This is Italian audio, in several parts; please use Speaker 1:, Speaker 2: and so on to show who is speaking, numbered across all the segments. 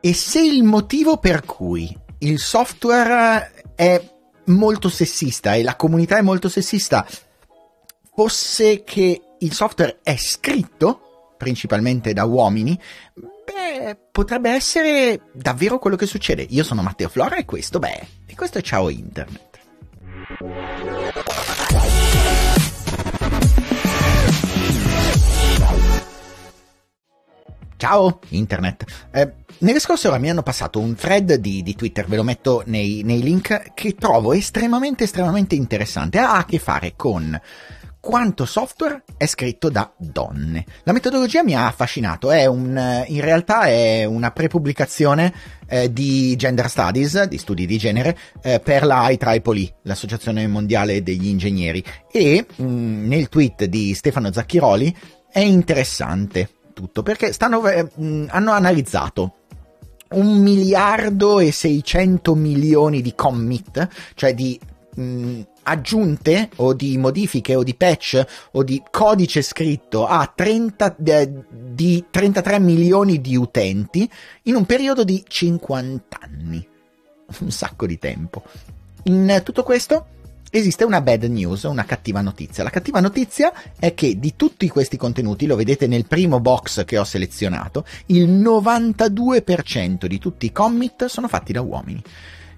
Speaker 1: E se il motivo per cui il software è molto sessista e la comunità è molto sessista fosse che il software è scritto principalmente da uomini, beh, potrebbe essere davvero quello che succede. Io sono Matteo Flora e questo, beh, e questo è Ciao Internet. Ciao Internet. Eh, nelle scorse ore mi hanno passato un thread di, di Twitter, ve lo metto nei, nei, link, che trovo estremamente, estremamente interessante. Ha a che fare con quanto software è scritto da donne. La metodologia mi ha affascinato, un, in realtà è una prepubblicazione eh, di Gender Studies, di studi di genere, eh, per la IEEE, l'Associazione Mondiale degli Ingegneri, e mh, mm, nel tweet di Stefano Zacchiroli è interessante tutto, perché stanno, eh, hanno analizzato un miliardo e 600 milioni di commit, cioè di mh, aggiunte o di modifiche o di patch o di codice scritto a 30, eh, di 33 milioni di utenti in un periodo di 50 anni. Un sacco di tempo. In tutto questo esiste una bad news, una cattiva notizia. La cattiva notizia è che di tutti questi contenuti, lo vedete nel primo box che ho selezionato, il 92% di tutti i commit sono fatti da uomini.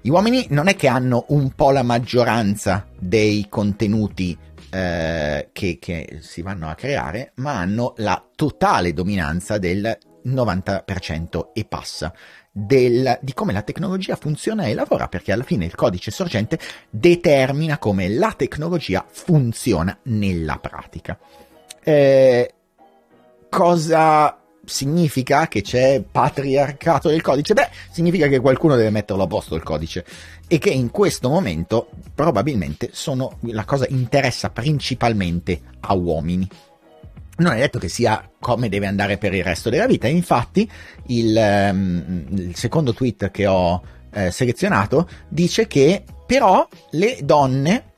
Speaker 1: Gli uomini non è che hanno un po' la maggioranza dei contenuti eh, che, che si vanno a creare, ma hanno la totale dominanza del 90% e passa del, di come la tecnologia funziona e lavora, perché alla fine il codice sorgente determina come la tecnologia funziona nella pratica. Eh, cosa significa che c'è patriarcato del codice? Beh, significa che qualcuno deve metterlo a posto il codice e che in questo momento probabilmente sono, la cosa interessa principalmente a uomini non è detto che sia come deve andare per il resto della vita. Infatti, il, um, il secondo tweet che ho eh, selezionato dice che però le donne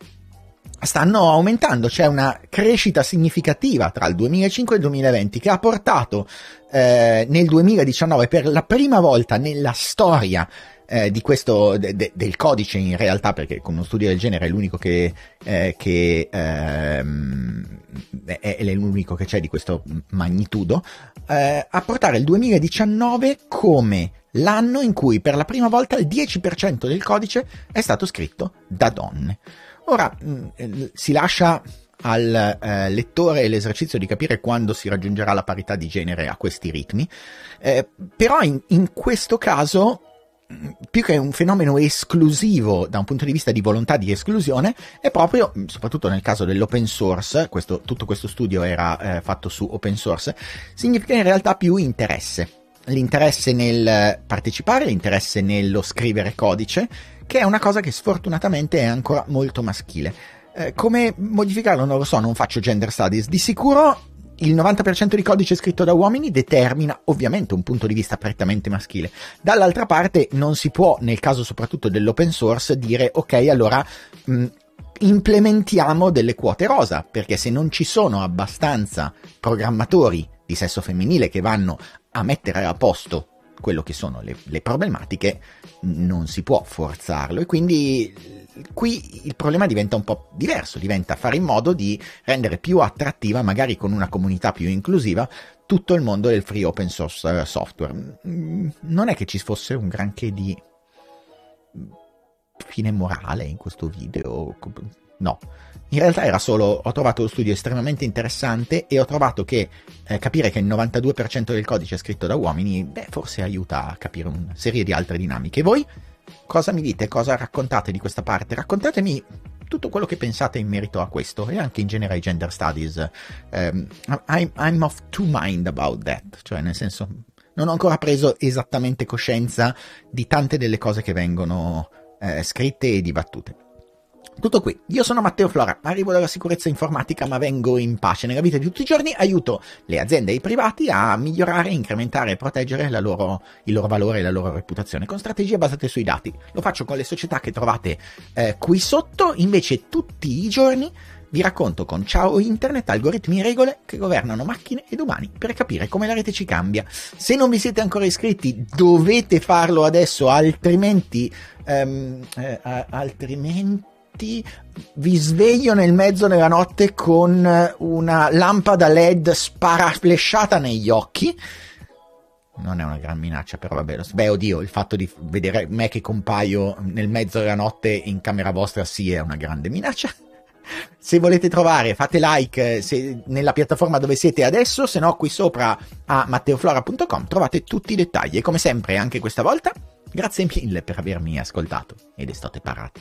Speaker 1: stanno aumentando, c'è una crescita significativa tra il 2005 e il 2020 che ha portato eh, nel 2019 per la prima volta nella storia eh, di questo, de, de, del codice in realtà, perché con uno studio del genere è l'unico che, eh, che ehm, è, è, l'unico che c'è di questo magnitudo, eh, a portare il 2019 come l'anno in cui per la prima volta il 10% del codice è stato scritto da donne. Ora mm, si lascia al eh, lettore l'esercizio di capire quando si raggiungerà la parità di genere a questi ritmi, eh, però in, in questo caso più che un fenomeno esclusivo da un punto di vista di volontà di esclusione, è proprio, soprattutto nel caso dell'open source, questo, tutto questo studio era eh, fatto su open source, significa in realtà più interesse. L'interesse nel partecipare, l'interesse nello scrivere codice, che è una cosa che sfortunatamente è ancora molto maschile. Eh, come modificarlo non lo so, non faccio gender studies. Di sicuro il 90% di codice scritto da uomini determina ovviamente un punto di vista prettamente maschile. Dall'altra parte non si può, nel caso soprattutto dell'open source, dire ok, allora mh, implementiamo delle quote rosa, perché se non ci sono abbastanza programmatori di sesso femminile che vanno a mettere a posto quello che sono le, le problematiche non si può forzarlo e quindi qui il problema diventa un po' diverso, diventa fare in modo di rendere più attrattiva, magari con una comunità più inclusiva, tutto il mondo del free open source software. Mm, non è che ci fosse un granché di fine morale in questo video, no. In realtà era solo, ho trovato lo studio estremamente interessante e ho trovato che eh, capire che il 92% del codice è scritto da uomini, beh, forse aiuta a capire una serie di altre dinamiche. Voi cosa mi dite? Cosa raccontate di questa parte? Raccontatemi tutto quello che pensate in merito a questo e anche in genere ai gender studies. Um, I'm, I'm of two mind about that, cioè nel senso non ho ancora preso esattamente coscienza di tante delle cose che vengono eh, scritte e dibattute. Tutto qui, io sono Matteo Flora, arrivo dalla sicurezza informatica ma vengo in pace nella vita di tutti i giorni, aiuto le aziende e i privati a migliorare, incrementare e proteggere loro, il loro valore e la loro reputazione con strategie basate sui dati. Lo faccio con le società che trovate eh, qui sotto, invece tutti i giorni vi racconto con Ciao Internet algoritmi e regole che governano macchine ed umani per capire come la rete ci cambia. Se non vi siete ancora iscritti dovete farlo adesso, altrimenti... Um, eh, altrimenti vi sveglio nel mezzo della notte con una lampada LED sparaflesciata negli occhi. Non è una gran minaccia, però vabbè. Beh, oddio, il fatto di vedere me che compaio nel mezzo della notte in camera vostra sì è una grande minaccia. Se volete trovare, fate like se, nella piattaforma dove siete adesso, se no qui sopra a matteoflora.com trovate tutti i dettagli. E come sempre, anche questa volta, grazie mille per avermi ascoltato ed estate parati.